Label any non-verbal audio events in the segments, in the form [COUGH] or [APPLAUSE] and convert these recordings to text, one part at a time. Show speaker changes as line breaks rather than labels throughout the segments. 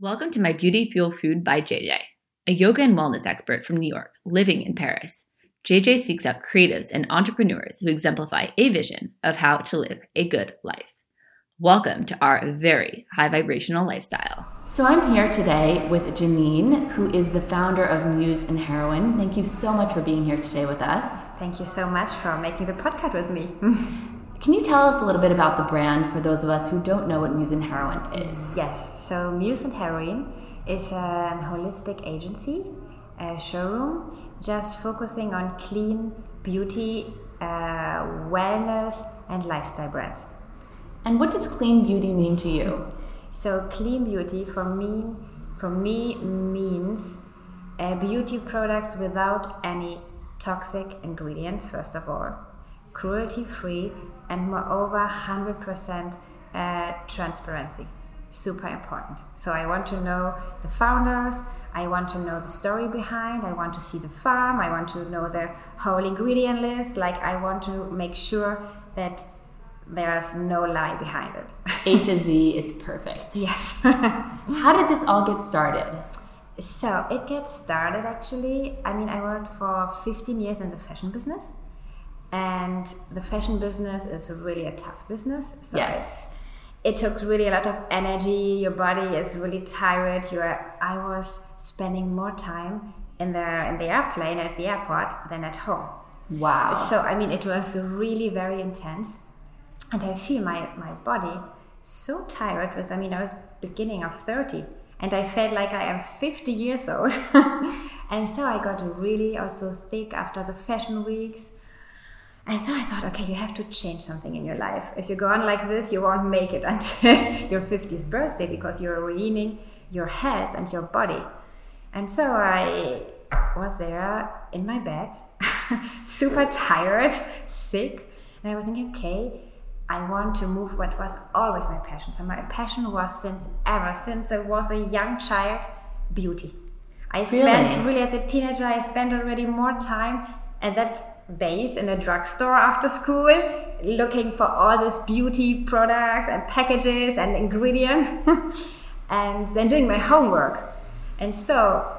Welcome to my Beauty Fuel Food by JJ, a yoga and wellness expert from New York living in Paris. JJ seeks out creatives and entrepreneurs who exemplify a vision of how to live a good life. Welcome to our very high vibrational lifestyle. So, I'm here today with Janine, who is the founder of Muse and Heroine. Thank you so much for being here today with us.
Thank you so much for making the podcast with me. [LAUGHS]
Can you tell us a little bit about the brand for those of us who don't know what Muse and Heroine is?
Yes. So Muse and Heroine is a holistic agency, a showroom, just focusing on clean beauty, uh, wellness, and lifestyle brands.
And what does clean beauty mean to you? [LAUGHS]
So clean beauty for me, for me means uh, beauty products without any toxic ingredients. First of all, cruelty free, and moreover, hundred percent uh, transparency super important. So I want to know the founders, I want to know the story behind, I want to see the farm, I want to know the whole ingredient list. Like I want to make sure that there's no lie behind it.
A to Z, [LAUGHS] it's perfect.
Yes. [LAUGHS]
How did this all get started?
So it gets started actually. I mean, I worked for 15 years in the fashion business, and the fashion business is really a tough business.
So yes
it took really a lot of energy. Your body is really tired. You're, I was spending more time in the in the airplane at the airport than at home.
Wow.
So I mean, it was really very intense, and I feel my my body so tired. Was I mean, I was beginning of thirty, and I felt like I am fifty years old, [LAUGHS] and so I got really also thick after the fashion weeks and so I thought, okay, you have to change something in your life. If you go on like this, you won't make it [LAUGHS] until your 50th birthday because you're ruining your health and your body. And so I was there in my bed, [LAUGHS] super tired, [LAUGHS] sick, and I was thinking, okay, I want to move what was always my passion. So my passion was since ever, since I was a young child, beauty. I spent really, really as a teenager, I spent already more time and that days in a drugstore after school looking for all these beauty products and packages and ingredients [LAUGHS] and then doing my homework. And so,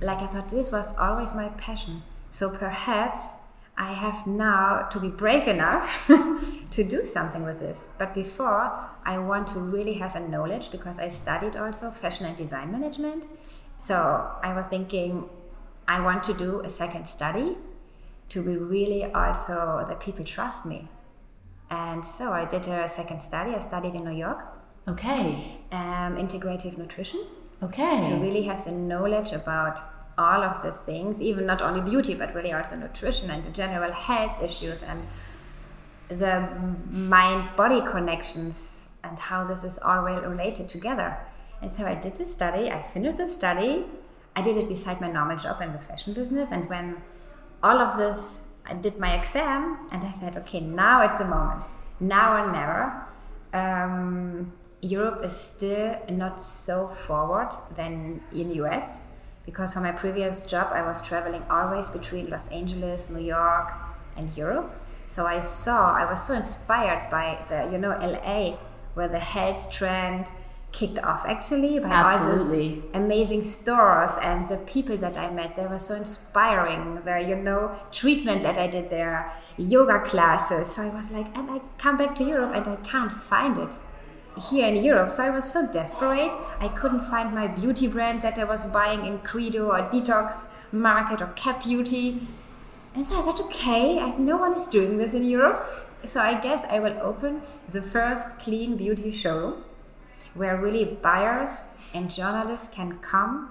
like I thought, this was always my passion. So perhaps I have now to be brave enough [LAUGHS] to do something with this. But before, I want to really have a knowledge because I studied also fashion and design management. So I was thinking, I want to do a second study to be really also that people trust me. And so I did a second study. I studied in New York.
Okay.
Um, integrative nutrition.
Okay.
To really have the knowledge about all of the things, even not only beauty, but really also nutrition and the general health issues and the mind body connections and how this is all related together. And so I did the study, I finished the study. I did it beside my normal job in the fashion business. And when all of this, I did my exam and I said, okay, now it's the moment. Now or never. Um, Europe is still not so forward than in US because for my previous job I was traveling always between Los Angeles, New York, and Europe. So I saw I was so inspired by the you know LA where the health trend kicked off actually by
Absolutely.
all these amazing stores and the people that I met. They were so inspiring. The you know treatment that I did there, yoga classes. So I was like, and I come back to Europe and I can't find it here in Europe. So I was so desperate. I couldn't find my beauty brand that I was buying in Credo or Detox Market or Cap Beauty. And so I thought, okay, no one is doing this in Europe. So I guess I will open the first clean beauty showroom where really buyers and journalists can come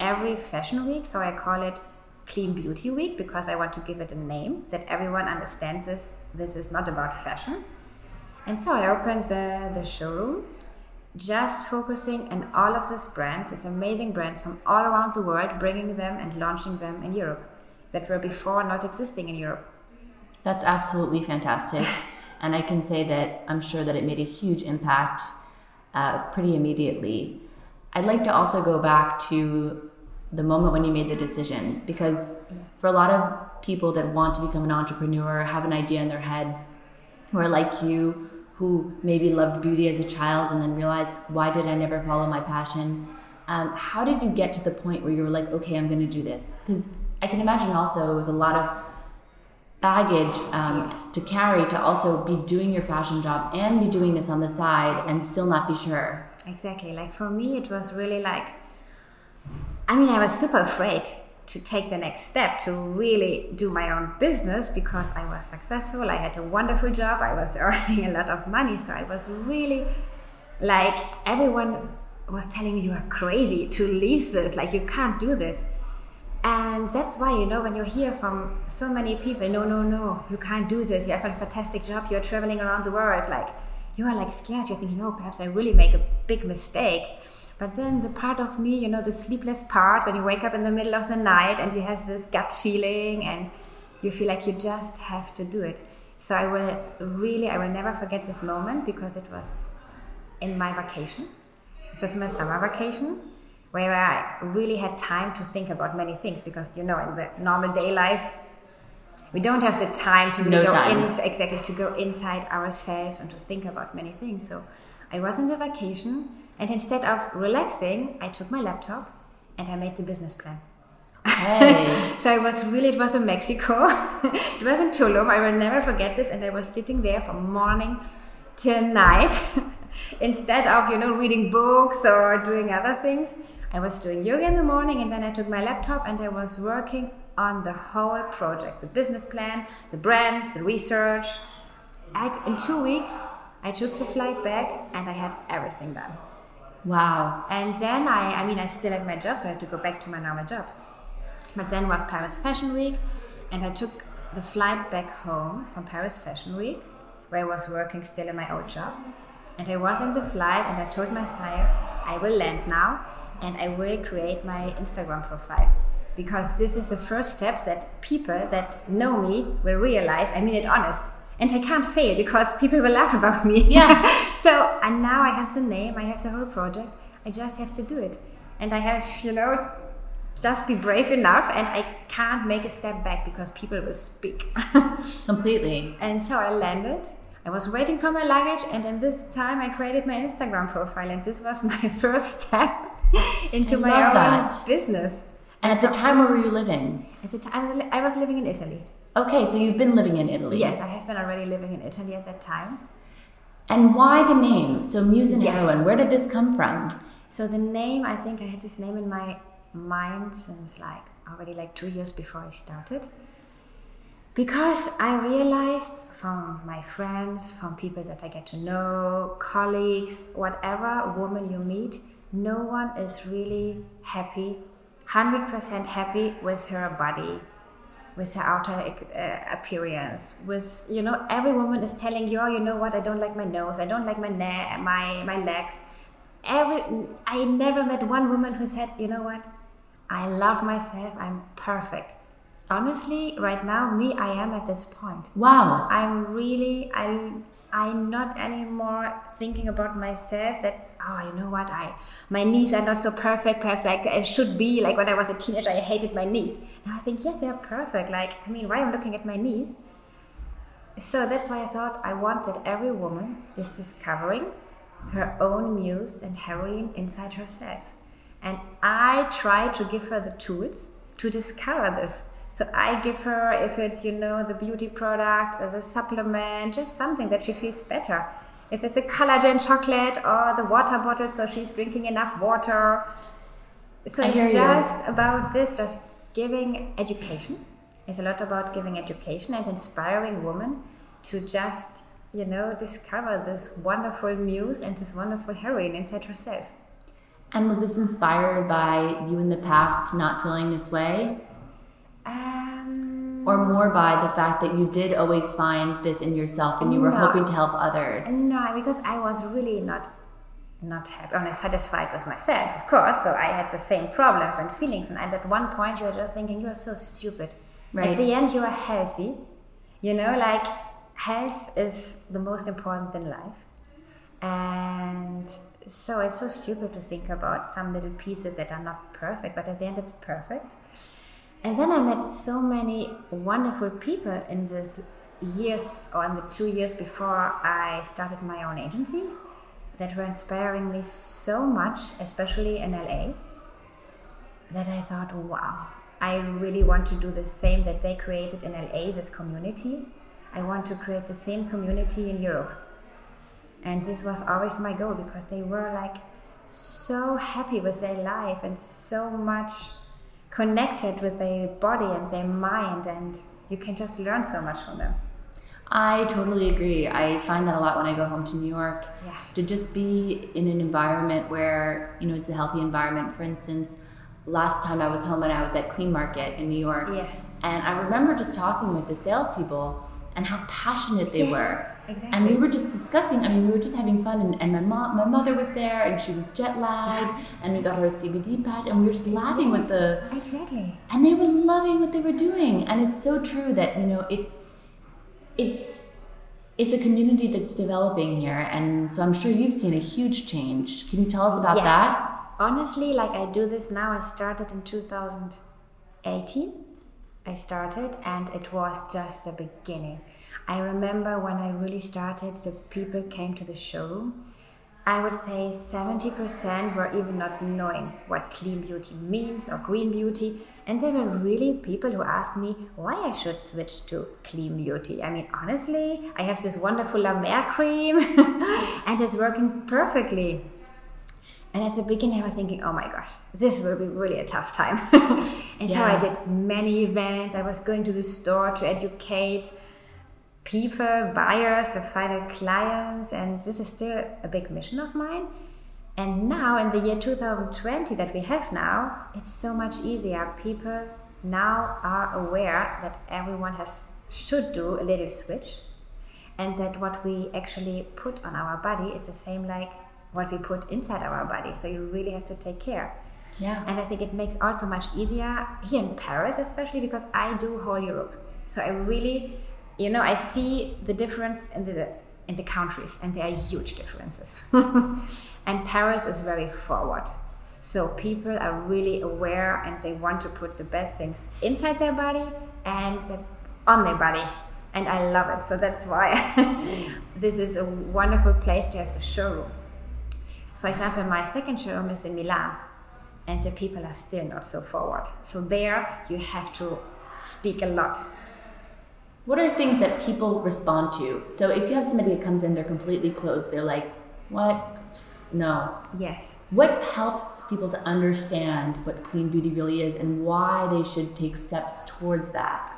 every fashion week. So I call it Clean Beauty Week because I want to give it a name that everyone understands this. This is not about fashion. And so I opened the, the showroom just focusing on all of these brands, these amazing brands from all around the world, bringing them and launching them in Europe that were before not existing in Europe.
That's absolutely fantastic. and I can say that I'm sure that it made a huge impact uh, pretty immediately. I'd like to also go back to the moment when you made the decision because for a lot of people that want to become an entrepreneur, have an idea in their head, who are like you, who maybe loved beauty as a child and then realized, why did I never follow my passion? Um, how did you get to the point where you were like, okay, I'm going to do this? Because I can imagine also it was a lot of baggage um, to carry to also be doing your fashion job and be doing this on the side and still not be sure.
Exactly. Like for me, it was really like, I mean, I was super afraid to take the next step to really do my own business because I was successful. I had a wonderful job. I was [LAUGHS] earning a lot of money. So I was really like, everyone was telling me, You are crazy to leave this. Like, you can't do this. And that's why, you know, when you hear from so many people, no, no, no, you can't do this. You have a fantastic job. You're traveling around the world. Like, you are like scared. You're thinking, oh, perhaps I really make a big mistake. But then the part of me, you know, the sleepless part when you wake up in the middle of the night and you have this gut feeling and you feel like you just have to do it. So I will really, I will never forget this moment because it was in my vacation. It was my summer vacation where I really had time to think about many things because, you know, in the normal day life, we don't have the time to really
no
go
time.
in, exactly to go inside ourselves and to think about many things. So I was in the vacation and instead of relaxing, I took my laptop and I made the business plan.
Hey. [LAUGHS]
so I was really, it was in Mexico. [LAUGHS] it was in Tulum. I will never forget this. And I was sitting there from morning till night. [LAUGHS] Instead of, you know, reading books or doing other things, I was doing yoga in the morning and then I took my laptop and I was working on the whole project the business plan, the brands, the research. I, in two weeks, I took the flight back and I had everything done.
Wow.
And then I, I mean, I still had my job, so I had to go back to my normal job. But then was Paris Fashion Week, and I took the flight back home from Paris Fashion Week, where I was working still in my old job. And I was in the flight, and I told myself, I will land now, and I will create my Instagram profile. Because this is the first step that people that know me will realize I mean it honest and I can't fail because people will laugh about me.
Yeah. [LAUGHS]
so and now I have the name, I have the whole project. I just have to do it, and I have you know just be brave enough and I can't make a step back because people will speak. [LAUGHS]
Completely.
And so I landed. I was waiting for my luggage and in this time I created my Instagram profile and this was [LAUGHS] my first step [GASPS] into I my own that. business.
And at the time where were you living?
At the time I was living in Italy.
Okay, so you've been living in Italy.
Yes, I have been already living in Italy at that time.
And why the name? So Muse and yes. Heroine, where did this come from?
So the name, I think I had this name in my mind since like already like two years before I started. Because I realized from my friends, from people that I get to know, colleagues, whatever woman you meet, no one is really happy, 100% happy with her body, with her outer uh, appearance with you know every woman is telling you oh you know what? I don't like my nose. I don't like my neck my my legs. Every i never met one woman who said you know what? I love myself. I'm perfect. Honestly right now me i am at this point.
Wow.
I'm really i I'm not anymore thinking about myself that oh you know what I my knees are not so perfect perhaps like I should be like when I was a teenager I hated my knees. Now I think yes they're perfect like I mean why I'm looking at my knees? So that's why I thought I want that every woman is discovering her own muse and heroine inside herself. And I try to give her the tools to discover this so I give her, if it's, you know, the beauty product as a supplement, just something that she feels better. If it's a collagen chocolate or the water bottle, so she's drinking enough water. So I it's just you. about this, just giving education. It's a lot about giving education and inspiring women to just, you know, discover this wonderful muse and this wonderful heroine inside herself.
And was this inspired by you in the past not feeling this way?
Um,
or more by the fact that you did always find this in yourself and you were no, hoping to help others?
No, because I was really not not happy, or satisfied with myself, of course. So I had the same problems and feelings, and at one point you are just thinking you are so stupid.
Right.
At the end, you are healthy. You know, like health is the most important in life, and so it's so stupid to think about some little pieces that are not perfect, but at the end, it's perfect. And then I met so many wonderful people in this years or in the two years before I started my own agency that were inspiring me so much, especially in LA, that I thought, wow, I really want to do the same that they created in LA, this community. I want to create the same community in Europe. And this was always my goal because they were like so happy with their life and so much connected with their body and their mind, and you can just learn so much from them.
I totally agree. I find that a lot when I go home to New York.
Yeah.
To just be in an environment where, you know, it's a healthy environment. For instance, last time I was home and I was at Clean Market in New York.
Yeah.
And I remember just talking with the salespeople and how passionate they
Yes,
were.
Exactly.
And we were just discussing, I mean, we were just having fun and, and my mom my mother was there and she was jet lagged [LAUGHS] and we got her a CBD patch and we were just laughing with the
Exactly.
and they were loving what they were doing and it's so true that you know it it's it's a community that's developing here and so i'm sure you've seen a huge change can you tell us about
yes.
that
Honestly, like I do this now, I started in 2018. I started, and it was just the beginning. I remember when I really started, so people came to the show. I would say 70% were even not knowing what clean beauty means or green beauty. And there were really people who asked me why I should switch to clean beauty. I mean, honestly, I have this wonderful La Mer cream [LAUGHS] and it's working perfectly. And at the beginning, I was thinking, oh my gosh, this will be really a tough time. [LAUGHS] and so I did many events. I was going to the store to educate people, buyers, the final clients. And this is still a big mission of mine. And now, in the year 2020 that we have now, it's so much easier. People now are aware that everyone has should do a little switch and that what we actually put on our body is the same like what we put inside our body. So you really have to take care.
yeah
And I think it makes also much easier here in Paris, especially because I do whole Europe. So I really, you know, I see the difference in the in the countries, and there are huge differences. [LAUGHS] and Paris is very forward. So people are really aware, and they want to put the best things inside their body and on their body. And I love it. So that's why [LAUGHS] this is a wonderful place to have the showroom. For example, my second showroom is in Milan, and the people are still not so forward. So there you have to speak a lot.
What are things that people respond to so if you have somebody that comes in they're completely closed they're like what no
Yes.
what helps people to understand what clean beauty really is and why they should take steps towards that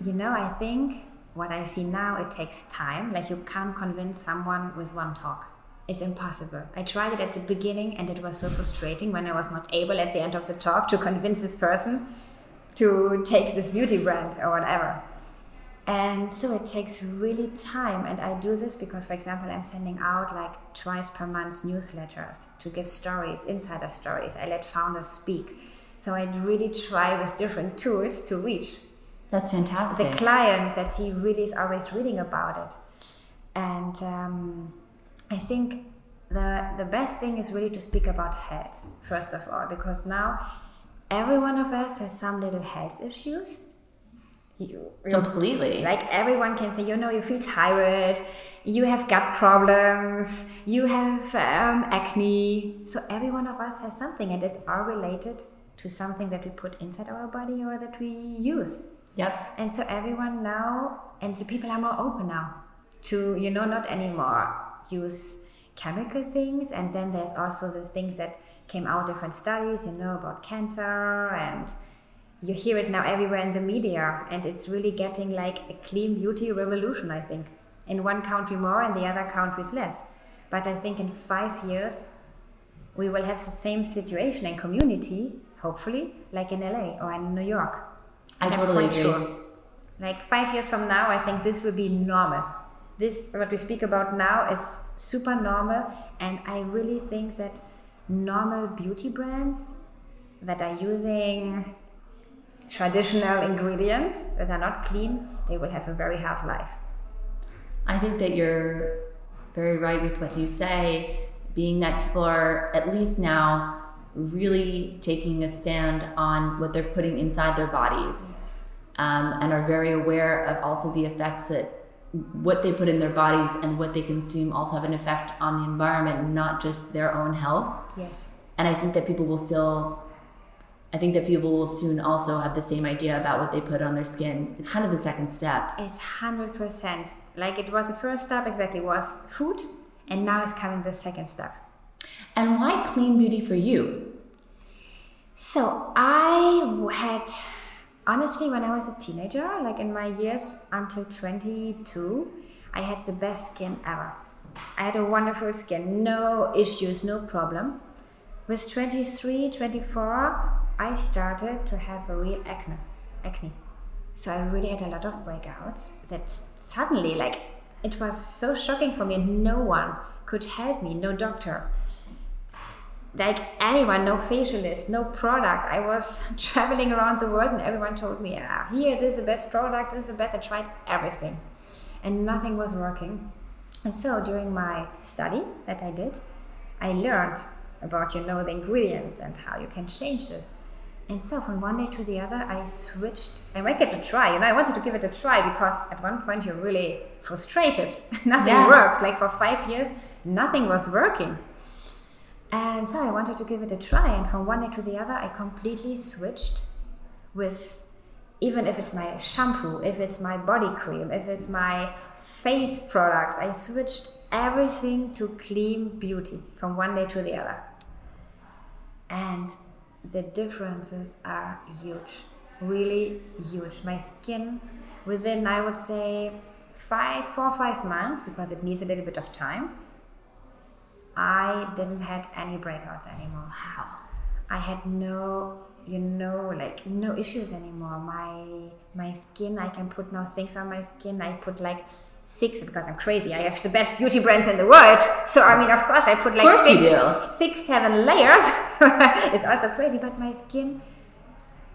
You know, I think what I see now, it takes time. Like you can't convince someone with one talk. It's impossible. I tried it at the beginning and it was so frustrating when I was not able at the end of the talk to convince this person to take this beauty brand or whatever. And so it takes really time. And I do this because, for example, I'm sending out like twice per month newsletters to give stories, insider stories. I let founders speak. So I really try with different tools to reach
that's fantastic
the client that he really is always reading about it. And um, I think the the best thing is really to speak about health first of all, because now every one of us has some little health issues. You,
completely
like everyone can say, you know, you feel tired, you have gut problems, you have um, acne. So every one of us has something, and it's all related to something that we put inside our body or that we use.
yep
And so everyone now, and the people are more open now to, you know, not anymore use chemical things. And then there's also the things that came out different studies, you know, about cancer and you hear it now everywhere in the media and it's really getting like a clean beauty revolution, I think. In one country more and the other countries less. But I think in five years we will have the same situation and community, hopefully, like in LA or in New York.
I
I'm
totally agree.
sure. Like five years from now, I think this will be normal. This, what we speak about now, is super normal, and I really think that normal beauty brands that are using traditional ingredients that are not clean, they will have a very hard life.
I think that you're very right with what you say, being that people are at least now really taking a stand on what they're putting inside their bodies um, and are very aware of also the effects that what they put in their bodies and what they consume also have an effect on the environment, not just their own health.
Yes.
And I think that people will still, I think that people will soon also have the same idea about what they put on their skin. It's kind of the second step.
It's 100%. Like it was the first step, exactly, was food. And now it's coming the second step.
And why clean beauty for you?
So I had honestly, when I was a teenager, like in my years until 22, I had the best skin ever. I had a wonderful skin, no issues, no problem. With 23, 24, I started to have a real acne. acne. So I really had a lot of breakouts that suddenly, like, it was so shocking for me, and no one could help me, no doctor like anyone, no facialist, no product. I was [LAUGHS] traveling around the world and everyone told me, ah, here, this is the best product, this is the best. I tried everything and nothing was working. And so during my study that I did, I learned about, you know, the ingredients and how you can change this. And so from one day to the other, I switched. I might get to try, you know, I wanted to give it a try because at one point you're really frustrated. [LAUGHS] nothing yeah. works. Like for five years, nothing was working. And so I wanted to give it a try. And from one day to the other, I completely switched with even if it's my shampoo, if it's my body cream, if it's my face products, I switched everything to clean beauty from one day to the other. And the differences are huge, really huge. My skin, within I would say five, four or five months, because it needs a little bit of time, I didn't had any breakouts anymore.
How?
I had no, you know, like no issues anymore. My my skin, I can put no things on my skin. I put like six because I'm crazy. I have the best beauty brands in the world. So I mean, of course, I put like six, six, seven layers. [LAUGHS] it's also crazy, but my skin,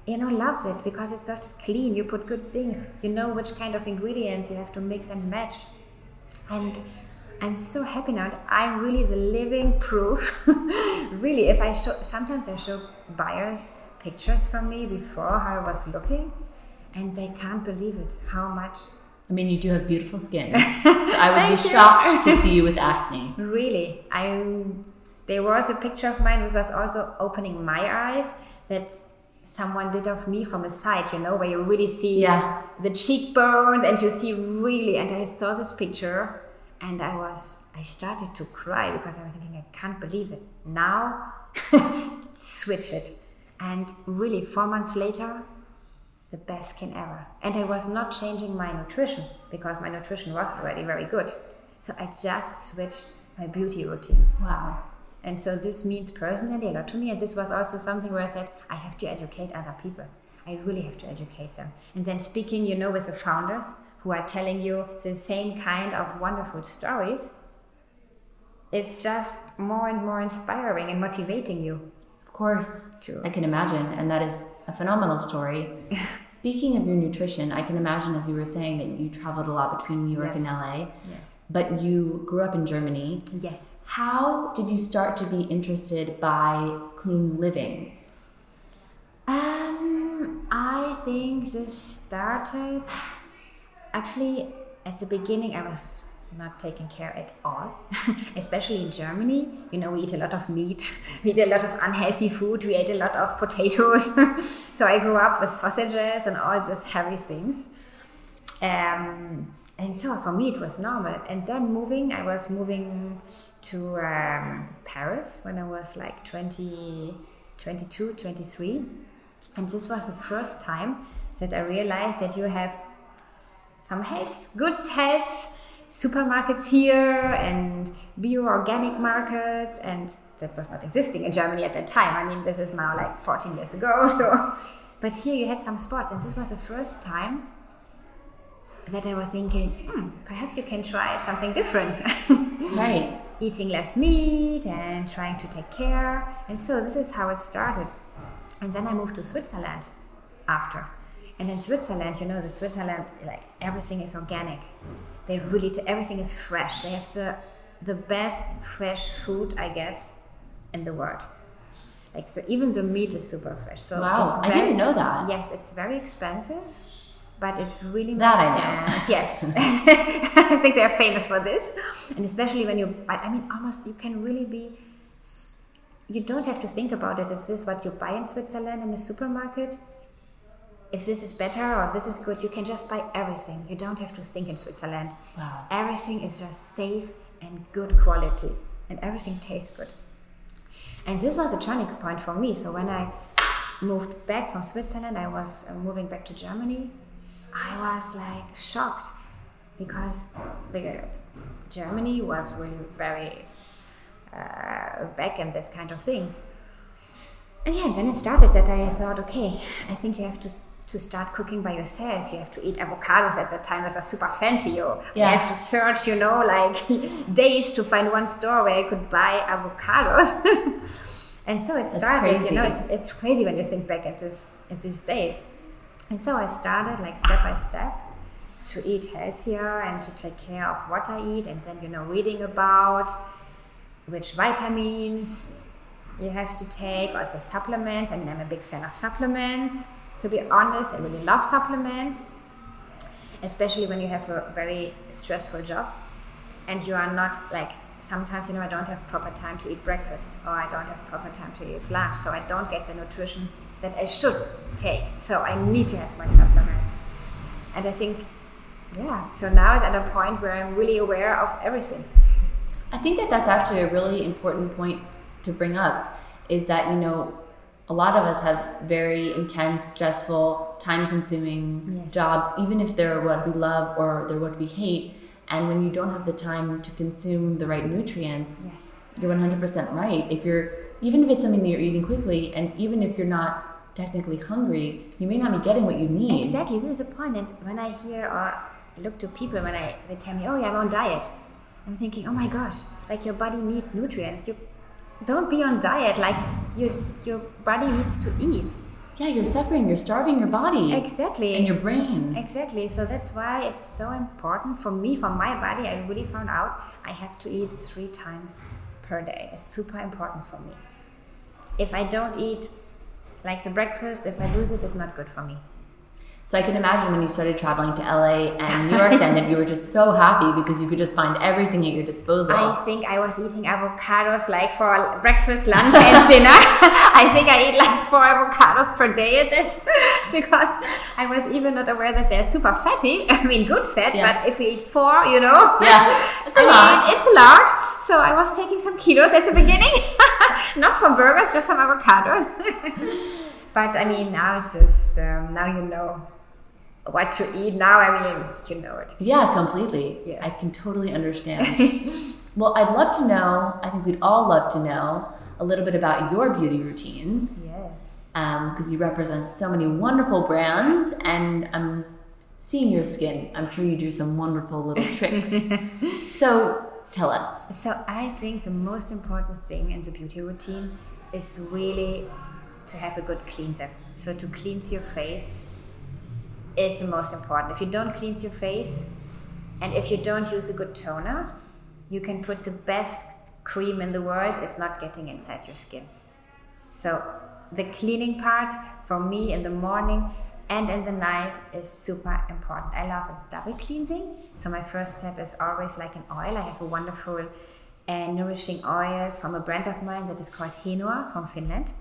you know, loves it because it's just clean. You put good things. You know which kind of ingredients you have to mix and match, and I'm so happy now. I'm really the living proof. [LAUGHS] really, if I show, sometimes I show buyers pictures from me before how I was looking, and they can't believe it. How much?
I mean, you do have beautiful skin, [LAUGHS] so I would be shocked to see you with acne. [LAUGHS]
Really, I. There was a picture of mine which was also opening my eyes. That someone did of me from a side, you know, where you really see
yeah.
the cheekbones and you see really. And I saw this picture and I was I started to cry because I was thinking I can't believe it. Now [LAUGHS] switch it. And really 4 months later the best skin ever. And I was not changing my nutrition because my nutrition was already very good. So I just switched my beauty routine.
Wow.
And so this means personally a lot to me. And this was also something where I said, I have to educate other people. I really have to educate them. And then speaking, you know, with the founders, who are telling you the same kind of wonderful stories, it's just more and more inspiring and motivating you.
Of course, I can imagine, and that is a phenomenal story. [LAUGHS] Speaking of your nutrition, I can imagine, as you were saying, that you traveled a lot between New York
yes.
and LA.
Yes.
But you grew up in Germany.
Yes.
How did you start to be interested by clean living?
Um, I think this started actually, at the beginning, I was not taken care at all, [LAUGHS] especially in Germany. You know, we eat a lot of meat, [LAUGHS] we eat a lot of unhealthy food, we ate a lot of potatoes. [LAUGHS] so I grew up with sausages and all these heavy things. Um, and so for me, it was normal. And then moving, I was moving to um, Paris when I was like 20, 22, 23. And this was the first time that I realized that you have some health, good health supermarkets here and bio organic markets and that was not existing in Germany at that time. I mean, this is now like 14 years ago. [LAUGHS] So, but here you had some spots, and this was the first time that I was thinking, hmm, perhaps you can try something different. [LAUGHS]
right.
Eating less meat and trying to take care. And so this is how it started. And then I moved to Switzerland after. And in Switzerland, you know, the Switzerland, like everything is organic. They really, t- everything is fresh. They have the, the best fresh food, I guess, in the world. Like, so even the meat is super fresh. So
wow, very, I didn't know that.
Yes, it's very expensive, but it really
That
makes
I know.
Yes, [LAUGHS] [LAUGHS] I think they're famous for this, and especially when you. But I mean, almost you can really be. You don't have to think about it. If this is what you buy in Switzerland in the supermarket, if this is better or if this is good, you can just buy everything. You don't have to think in Switzerland.
Wow.
Everything is just safe and good quality, and everything tastes good. And this was a turning point for me. So when I moved back from Switzerland, I was uh, moving back to Germany. I was like shocked because the Germany was really very uh, back in this kind of things. And yeah, and then it started that I thought, okay, I think you have to to start cooking by yourself. You have to eat avocados at the time that was super fancy. You,
Yeah.
you have to search, you know, like [LAUGHS] days to find one store where you could buy avocados. [LAUGHS] and so it started. You know, it's, it's crazy when you think back at this at these days. And so I started like step by step to eat healthier and to take care of what I eat, and then you know reading about which vitamins you have to take, also supplements. I mean, I'm a big fan of supplements. To be honest, I really love supplements, especially when you have a very stressful job and you are not like sometimes you know I don't have proper time to eat breakfast or I don't have proper time to eat lunch, so I don't get the nutrition that I should take. So I need to have my supplements, and I think, yeah. So now it's at a point where I'm really aware of everything.
I think that that's actually a really important point to bring up is that, you know, a lot of us have very intense, stressful, time consuming
Yes.
jobs, even if they're what we love or they're what we hate. And when you don't have the time to consume the right nutrients,
Yes.
you're 100% right. If you're, even if it's something that you're eating quickly, and even if you're not technically hungry, you may not be getting what you need.
Exactly, this is the point. And when I hear or look to people when I they tell me, "Oh, yeah, I'm on diet," I'm thinking, "Oh my gosh, like your body needs nutrients. You don't be on diet. Like your your body needs to eat."
Yeah, you're suffering, you're starving your body
Exactly.
and your brain.
Exactly. So that's why it's so important for me, for my body. I really found out I have to eat three times per day. It's super important for me. If I don't eat like the breakfast, if I lose it, it's not good for me.
So I can imagine when you started traveling to LA and New York then that you were just so happy because you could just find everything at your disposal.
I think I was eating avocados like for breakfast, lunch, and [LAUGHS] dinner. I think I eat like four avocados per day at it [LAUGHS] because I was even not aware that they're super fatty. I mean, good fat,
Yeah.
but if we eat four, you know,
Yeah, [LAUGHS] it's a lot.
mean, it's large. So I was taking some kilos at the beginning, not from burgers, just from avocados. but I mean, now it's just um, now you know what to eat. Now I mean, you know it.
yeah, completely.
Yeah.
I can totally understand. [LAUGHS] well, I'd love to know, I think we'd all love to know a little bit about your beauty routines
Yes.
Um, because you represent so many wonderful brands and I'm seeing your skin. I'm sure you do some wonderful little tricks. [LAUGHS] so tell us.
So I think the most important thing in the beauty routine is really to have a good cleanser. So to cleanse your face is the most important. If you don't cleanse your face and if you don't use a good toner, you can put the best cream in the world, it's not getting inside your skin. So the cleaning part for me in the morning and in the night is super important. I love a double cleansing. So my first step is always like an oil. I have a wonderful and nourishing oil from a brand of mine that is called Henor from Finland.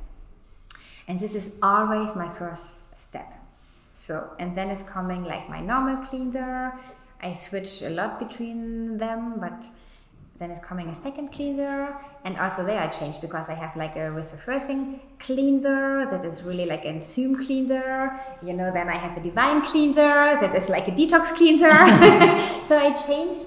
And this is always my first step. So, and then it's coming like my normal cleanser. I switch a lot between them, but then it's coming a second cleanser. And also there I change because I have like a resurfacing cleanser that is really like an enzyme cleanser. You know, then I have a divine cleanser that is like a detox cleanser. [LAUGHS] so I change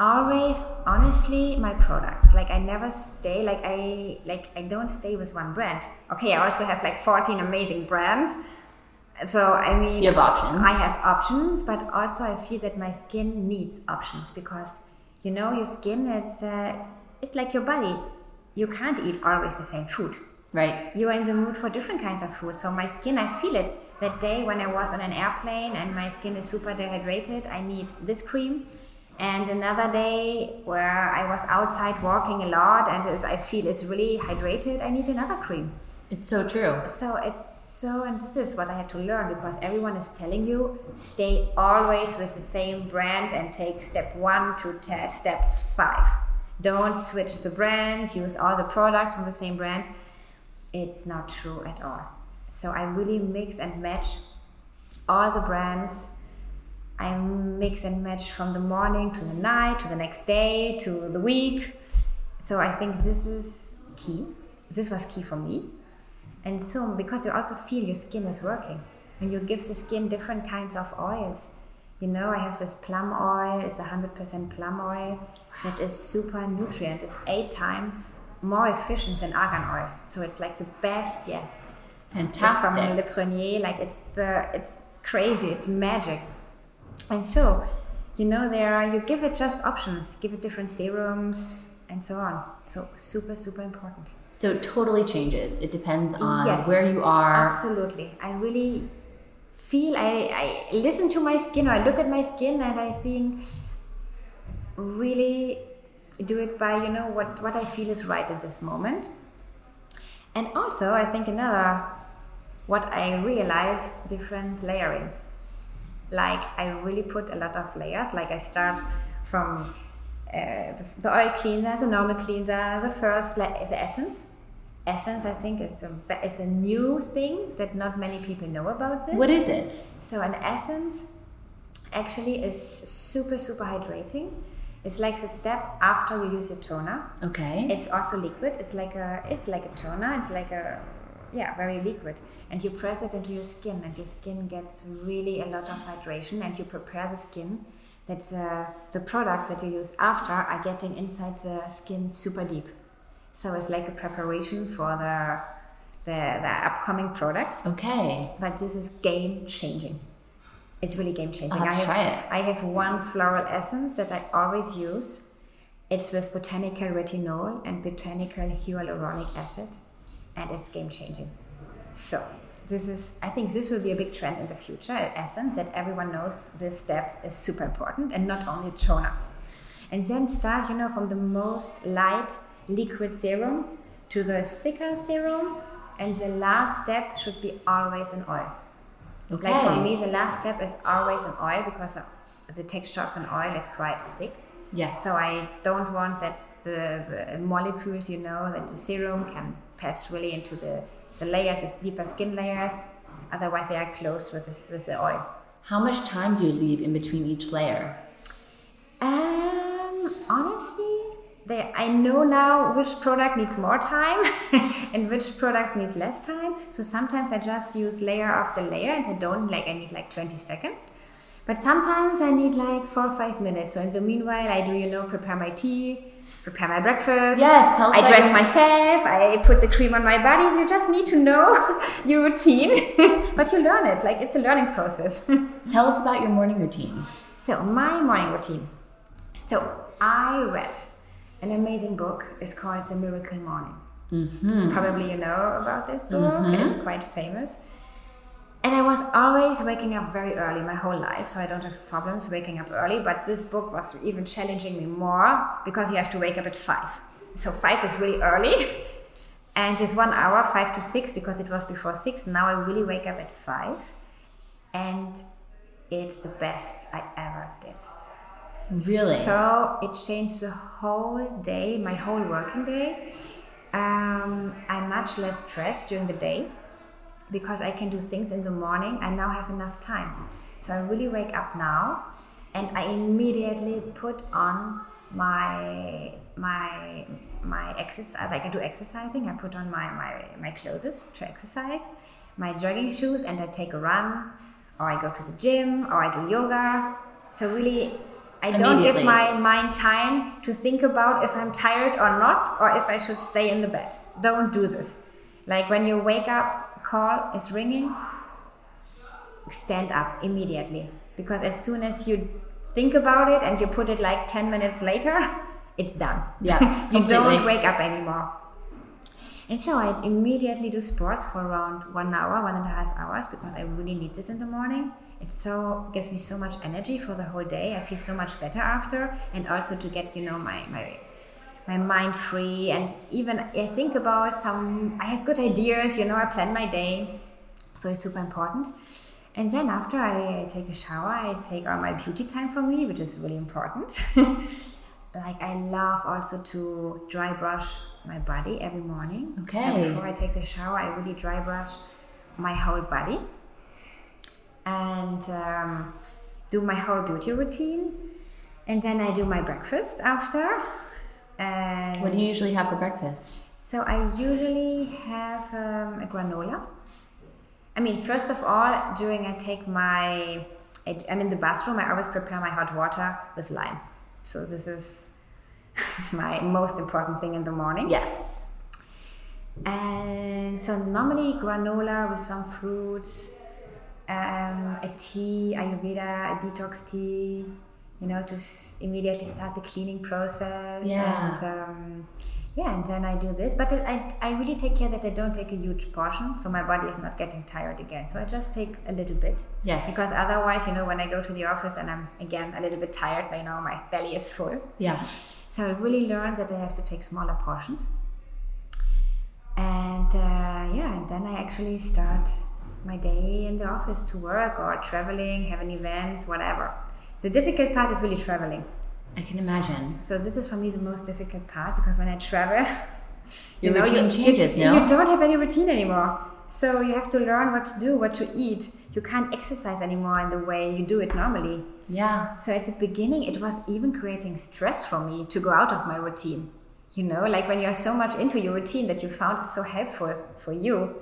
always honestly my products like i never stay like i like i don't stay with one brand okay i also have like 14 amazing brands so i mean
You have options.
i have options but also i feel that my skin needs options because you know your skin is uh, it's like your body you can't eat always the same food
Right.
you are in the mood for different kinds of food. So my skin, I feel it. That day when I was on an airplane and my skin is super dehydrated, I need this cream. And another day where I was outside walking a lot and as I feel it's really hydrated, I need another cream.
It's so true.
So it's so, and this is what I had to learn because everyone is telling you stay always with the same brand and take step one to te- step five. Don't switch the brand, use all the products from the same brand. It's not true at all. So I really mix and match all the brands. I mix and match from the morning to the night to the next day to the week. So I think this is key. This was key for me. And so because you also feel your skin is working and you give the skin different kinds of oils. You know, I have this plum oil, it's 100% plum oil that is super nutrient. It's eight times more efficient than argan oil. So it's like the best, yes.
Fantastic.
It's from Le Prunier, like it's uh, it's crazy, it's magic. And so, you know, there are you give it just options, give it different serums and so on. So super, super important.
So it totally changes. It depends on
Yes.
where you are.
Absolutely. I really feel I, I listen to my skin or I look at my skin and I think really do it by you know what, what I feel is right at this moment. And also I think another what I realized different layering. Like I really put a lot of layers. Like I start from uh, the, the oil cleanser, the normal cleanser, the first la- the essence. Essence, I think, is a is a new thing that not many people know about this.
What is it?
So an essence actually is super super hydrating. It's like the step after you use your toner.
Okay.
It's also liquid. It's like a it's like a toner. It's like a yeah very liquid. And you press it into your skin, and your skin gets really a lot of hydration. And you prepare the skin that uh, the, the products that you use after are getting inside the skin super deep. So it's like a preparation for the the, the upcoming products
okay.
but this is game changing. It's really game changing. I have
try it.
I have one floral essence that I always use. It's with botanical retinol and botanical hyaluronic acid, and it's game changing. So this is I think this will be a big trend in the future. An essence that everyone knows this step is super important, and not only toner. And then start, you know, from the most light liquid serum to the thicker serum, and the last step should be always an oil.
Okay.
Like for me, the last step is always an oil because the texture of an oil is quite thick.
yes.
So I don't want that the, the molecules, you know, that the serum can pass really into the, the layers, the deeper skin layers. Otherwise, they are closed with, this, with the oil.
How much time do you leave in between each layer?
Um, honestly, they, I know now which product needs more time [LAUGHS] and which product needs less time. So sometimes I just use layer after layer and I don't like, I need like 20 seconds. But sometimes I need like four or five minutes. So in the meanwhile, I do, you know, prepare my tea, prepare my breakfast.
Yes, tell us
I dress myself. I put the cream on my body. So you just need to know [LAUGHS] your routine, [LAUGHS] but you learn it. Like it's a learning process. [LAUGHS]
Tell us about your morning routine.
So my morning routine. So I read an amazing book. It's called The Miracle Morning.
Mm-hmm.
Probably you know about this book. It is quite famous. And I was always waking up very early my whole life, so I don't have problems waking up early. But this book was even challenging me more because you have to wake up at five. So five is really early. [LAUGHS] And this one hour, five to six, because it was before six. Now I really wake up at five, and it's the best I ever did.
Really?
So it changed the whole day, my whole working day. Um, I'm much less stressed during the day because I can do things in the morning. I now have enough time. So I really wake up now and I immediately put on my my my exercise like I do exercising. I put on my, my, my clothes to exercise, my jogging shoes and I take a run or I go to the gym or I do yoga. So really I don't give my mind time to think about if I'm tired or not, or if I should stay in the bed. Don't do this. Like when you wake up, call is ringing, stand up immediately. Because as soon as you think about it and you put it like 10 minutes later, [LAUGHS] it's done.
Yeah, [LAUGHS]
you don't wake up anymore. And so I immediately do sports for around one hour, one and a half hours, because I really need this in the morning. It so gives me so much energy for the whole day. I feel so much better after, and also to get you know my my my mind free, and even I think about some. I have good ideas, you know. I plan my day, so it's super important. And then after I take a shower, I take all my beauty time for me, which is really important. [LAUGHS] like I love also to dry brush my body every morning.
Okay.
So before I take the shower, I really dry brush my whole body and um, do my whole beauty routine. And then I do my breakfast after. And
What do you usually have for breakfast?
so I usually have um, a granola. I mean, first of all, during I take my, I, I'm in the bathroom. I always prepare my hot water with lime. So this is [LAUGHS] my most important thing in the morning.
Yes.
And so normally granola with some fruits, um, a tea, Ayurveda, a detox tea, you know, to immediately start the cleaning process.
Yeah.
And, um, yeah, and then I do this, but I, I really take care that I don't take a huge portion, so my body is not getting tired again. So I just take a little bit.
Yes.
Because otherwise, you know, when I go to the office and I'm again a little bit tired, you know, my belly is full.
Yeah.
So I really learned that I have to take smaller portions. And uh, yeah, and then I actually start my day in the office to work or traveling, having events, whatever. The difficult part is really traveling.
I can imagine.
So this is for me the most difficult part because when I travel, [LAUGHS]
Your
know,
routine
you,
changes,
you,
no?
you don't have any routine anymore. So you have to learn what to do, what to eat. You can't exercise anymore in the way you do it normally.
Yeah.
So at the beginning, it was even creating stress for me to go out of my routine. You know, like when you're so much into your routine that you found is so helpful for you,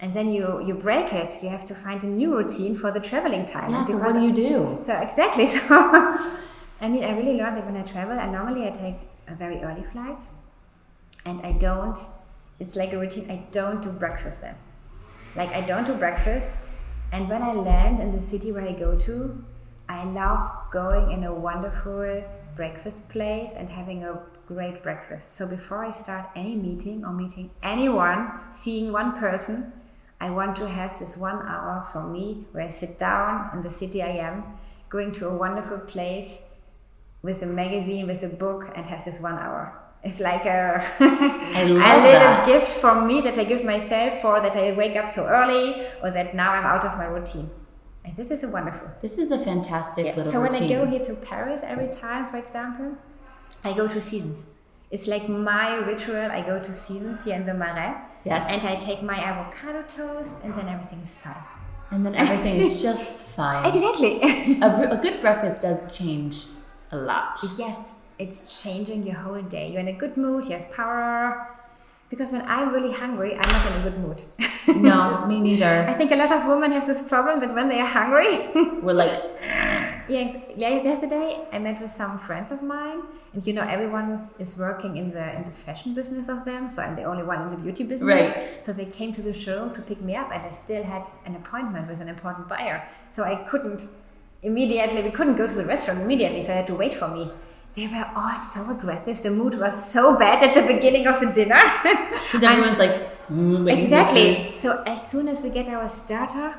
and then you you break it. You have to find a new routine for the traveling time.
Yeah. So what do you do?
So exactly. [LAUGHS] So I mean, I really learned that when I travel, and normally I take a very early flights, and I don't. It's like a routine. I don't do breakfast then. Like I don't do breakfast, and when I land in the city where I go to, I love going in a wonderful breakfast place and having a great breakfast. So before I start any meeting or meeting anyone, seeing one person, I want to have this one hour for me where I sit down in the city I am, going to a wonderful place with a magazine, with a book, and have this one hour. It's like a, [LAUGHS] a little
that.
gift from me that I give myself for that I wake up so early or that now I'm out of my routine. And this is a wonderful.
This is a fantastic little
So when
routine.
I go here to Paris every time, for example, I go to Seasons. It's like my ritual. I go to Seasons here in the Marais.
Yes.
And I take my avocado toast, and then everything is fine.
and then everything is just [LAUGHS] fine.
Exactly.
A, br- a good breakfast does change a lot.
yes, it's changing your whole day. You're in a good mood. You have power. Because when I'm really hungry, I'm not in a good mood.
No, [LAUGHS] me neither.
I think a lot of women have this problem that when they are hungry,
We're like,
Yes. Yesterday I met with some friends of mine, and you know everyone is working in the in the fashion business of them. So I'm the only one in the beauty business.
Right.
So they came to the showroom to pick me up, and I still had an appointment with an important buyer. So I couldn't immediately. We couldn't go to the restaurant immediately, so I had to wait for me. They were all so aggressive. The mood was so bad at the beginning of the dinner.
because everyone's like, mm, waiting for food.
Exactly. So as soon as we get our starter,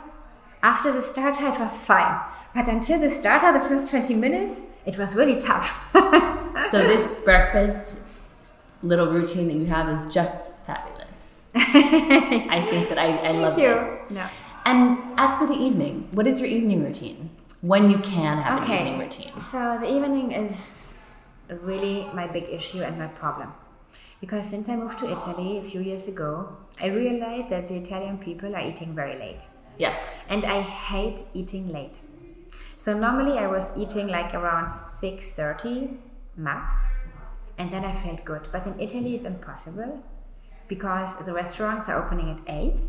after the starter it was fine. But until the starter, the first 20 minutes, it was really tough. [LAUGHS]
So this breakfast little routine that you have is just fabulous. I think that I, I [LAUGHS] love
you.
this.
No.
And as for the evening, what is your evening routine? When you can have an evening routine.
So the evening is really my big issue and my problem. Because since I moved to Italy a few years ago, I realized that the Italian people are eating very late.
Yes.
and I hate eating late. So normally I was eating like around 6:30 max and then I felt good. But in Italy it's impossible because the restaurants are opening at 8.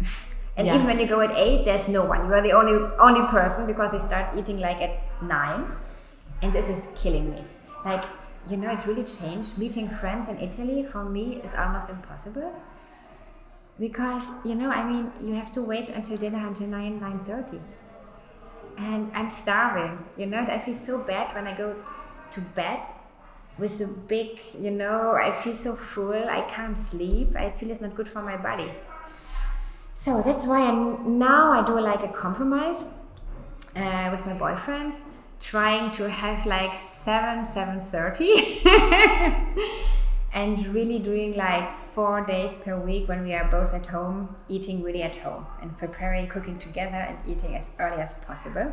[LAUGHS] and
Yeah.
even when you go at 8 there's no one. You are the only only person because they start eating like at 9. And this is killing me. Like you know, it really changed. Meeting friends in Italy for me is almost impossible because you know i mean you have to wait until dinner until 9 9.30 and i'm starving you know and i feel so bad when i go to bed with a big you know i feel so full i can't sleep i feel it's not good for my body. So that's why I, now i do like a compromise uh, with my boyfriend trying to have like 7 7.30 [LAUGHS] and really doing like four days per week when we are both at home eating really at home and preparing cooking together and eating as early as possible.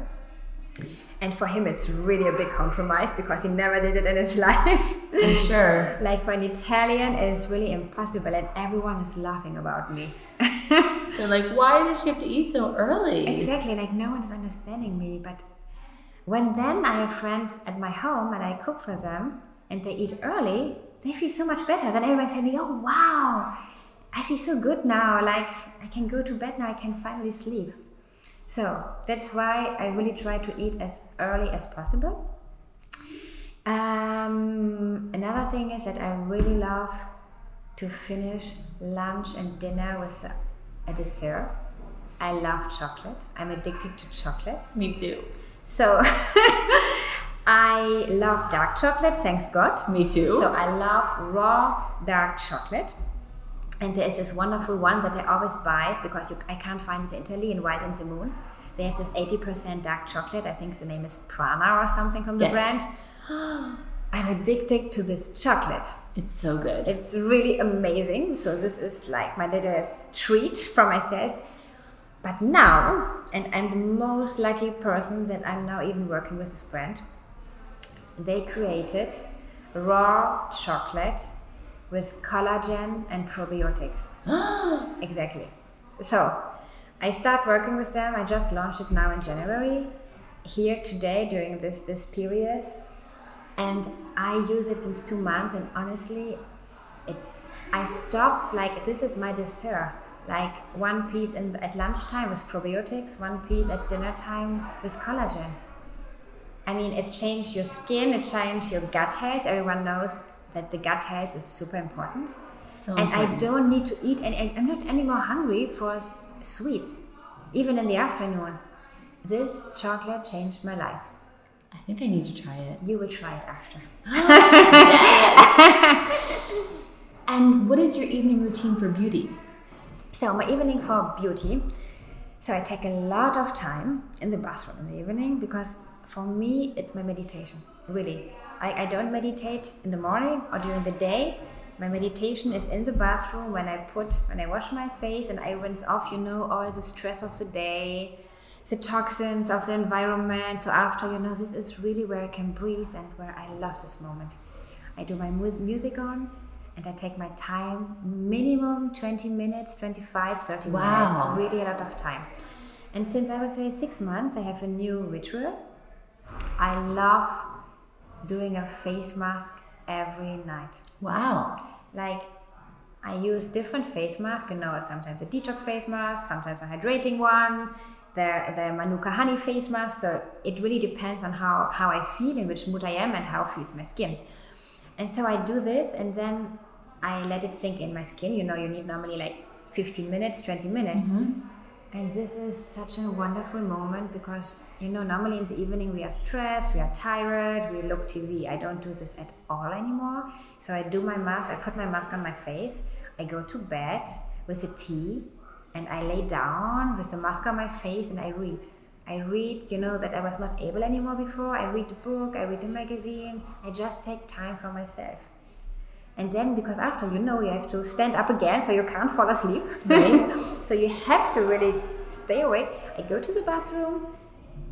And for him it's really a big compromise because he never did it in his [LAUGHS] life.
I'm sure.
Like for an italian it's really impossible and everyone is laughing about me. [LAUGHS]
They're like why does she have to eat so early?
Exactly like no one is understanding me but when then i have friends at my home and i cook for them and they eat early they feel so much better. Then everyone's saying, oh, wow, I feel so good now. Like I can go to bed now, I can finally sleep. So that's why I really try to eat as early as possible. Um, another thing is that I really love to finish lunch and dinner with a, a dessert. I love chocolate. I'm addicted to chocolates.
Me too.
So [LAUGHS] I love dark chocolate, thanks God.
Me too.
So I love raw dark chocolate. And there is this wonderful one that I always buy because you, I can't find it in Italy in Wild and the Moon. They have this 80% dark chocolate. I think the name is Prana or something from the yes. brand. [GASPS] I'm addicted to this chocolate.
It's so good.
It's really amazing. So this is like my little treat for myself. But now, and I'm the most lucky person that I'm now even working with this brand they created raw chocolate with collagen and probiotics. [GASPS] exactly. So I start working with them. I just launched it now in January, here today during this this period, and I use it since two months. And honestly, it I stopped like this is my dessert. Like one piece in, at lunchtime with probiotics, one piece at dinner time with collagen I mean, it's changed your skin, it changed your gut health. Everyone knows that the gut health is super important. So and important. I don't need to eat and I'm not anymore hungry for sweets, even in the afternoon. This chocolate changed my life.
I think I need to try it.
You will try it after. [GASPS] [LAUGHS]
and what is your evening routine for beauty?
So, my evening for beauty. So, I take a lot of time in the bathroom in the evening because for me, it's my meditation, really. I, I don't meditate in the morning or during the day. My meditation is in the bathroom when I put, when I wash my face and I rinse off, you know, all the stress of the day, the toxins of the environment. So after, you know, this is really where I can breathe and where I love this moment. I do my mu- music on and I take my time, minimum 20 minutes, 25, 30 wow. minutes, really a lot of time. And since I would say six months, I have a new ritual I love doing a face mask every night.
Wow.
Like I use different face masks, you know, sometimes a detox face mask, sometimes a hydrating one, the, the Manuka honey face mask. So it really depends on how, how I feel, in which mood I am, and how feels my skin. And so I do this and then I let it sink in my skin. You know, you need normally like 15 minutes, 20 minutes. Mm-hmm. And this is such a wonderful moment because, you know, normally in the evening we are stressed, we are tired, we look TV. I don't do this at all anymore. So I do my mask, I put my mask on my face, I go to bed with a tea, and I lay down with the mask on my face and I read. I read, you know, that I was not able anymore before. I read a book, I read a magazine, I just take time for myself. And then, because after you know, you have to stand up again, so you can't fall asleep. Right. [LAUGHS] so you have to really stay awake. I go to the bathroom,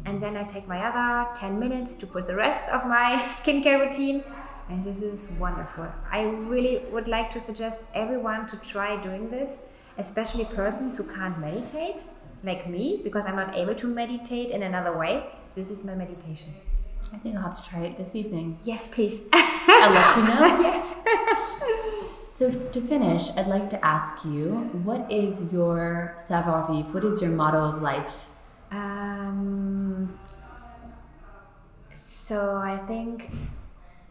and then I take my other 10 minutes to put the rest of my [LAUGHS] skincare routine. And this is wonderful. I really would like to suggest everyone to try doing this, especially persons who can't meditate, like me, because I'm not able to meditate in another way. This is my meditation.
I think I'll have to try it this evening.
Yes, please. [LAUGHS]
I'll let you know. [LAUGHS] yes. so to finish, I'd like to ask you, what is your savoir vivre? What is your motto of life? Um,
so I think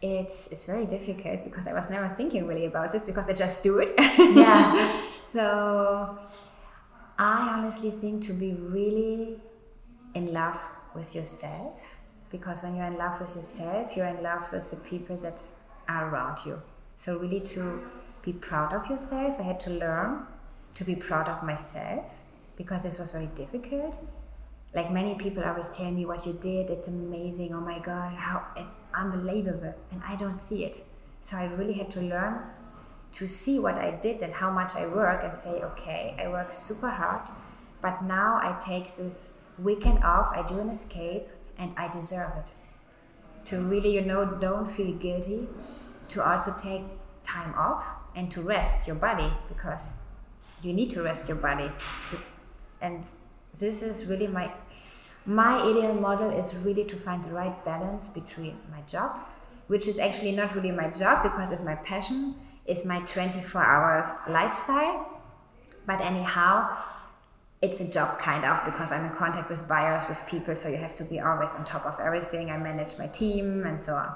it's it's very difficult because I was never thinking really about this because I just do it. Yeah. [LAUGHS] so I honestly think to be really in love with yourself because when you're in love with yourself, you're in love with the people that are around you. So, really, to be proud of yourself, I had to learn to be proud of myself because this was very difficult. Like many people always tell me what you did, it's amazing. Oh my God, how it's unbelievable. And I don't see it. So I really had to learn to see what I did and how much I work and say, okay, I work super hard, but now I take this weekend off, I do an escape, and I deserve it. To really, you know, don't feel guilty, to also take time off and to rest your body because you need to rest your body. And this is really my my ideal model is really to find the right balance between my job, which is actually not really my job because it's my passion, it's my 24 hours lifestyle. But anyhow, it's a job kind of because I'm in contact with buyers, with people, so you have to be always on top of everything. I manage my team and so on.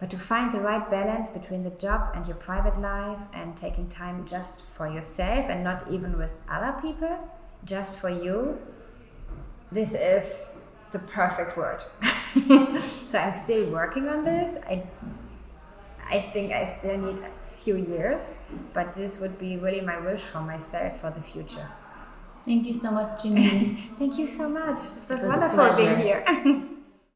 But to find the right balance between the job and your private life and taking time just for yourself and not even with other people, just for you, this is the perfect word. [LAUGHS] so I'm still working on this. I I think I still need a few years, but this would be really my wish for myself for the future.
Thank you so much, [LAUGHS] Janine.
Thank you so much. It was, it was wonderful being here. [LAUGHS]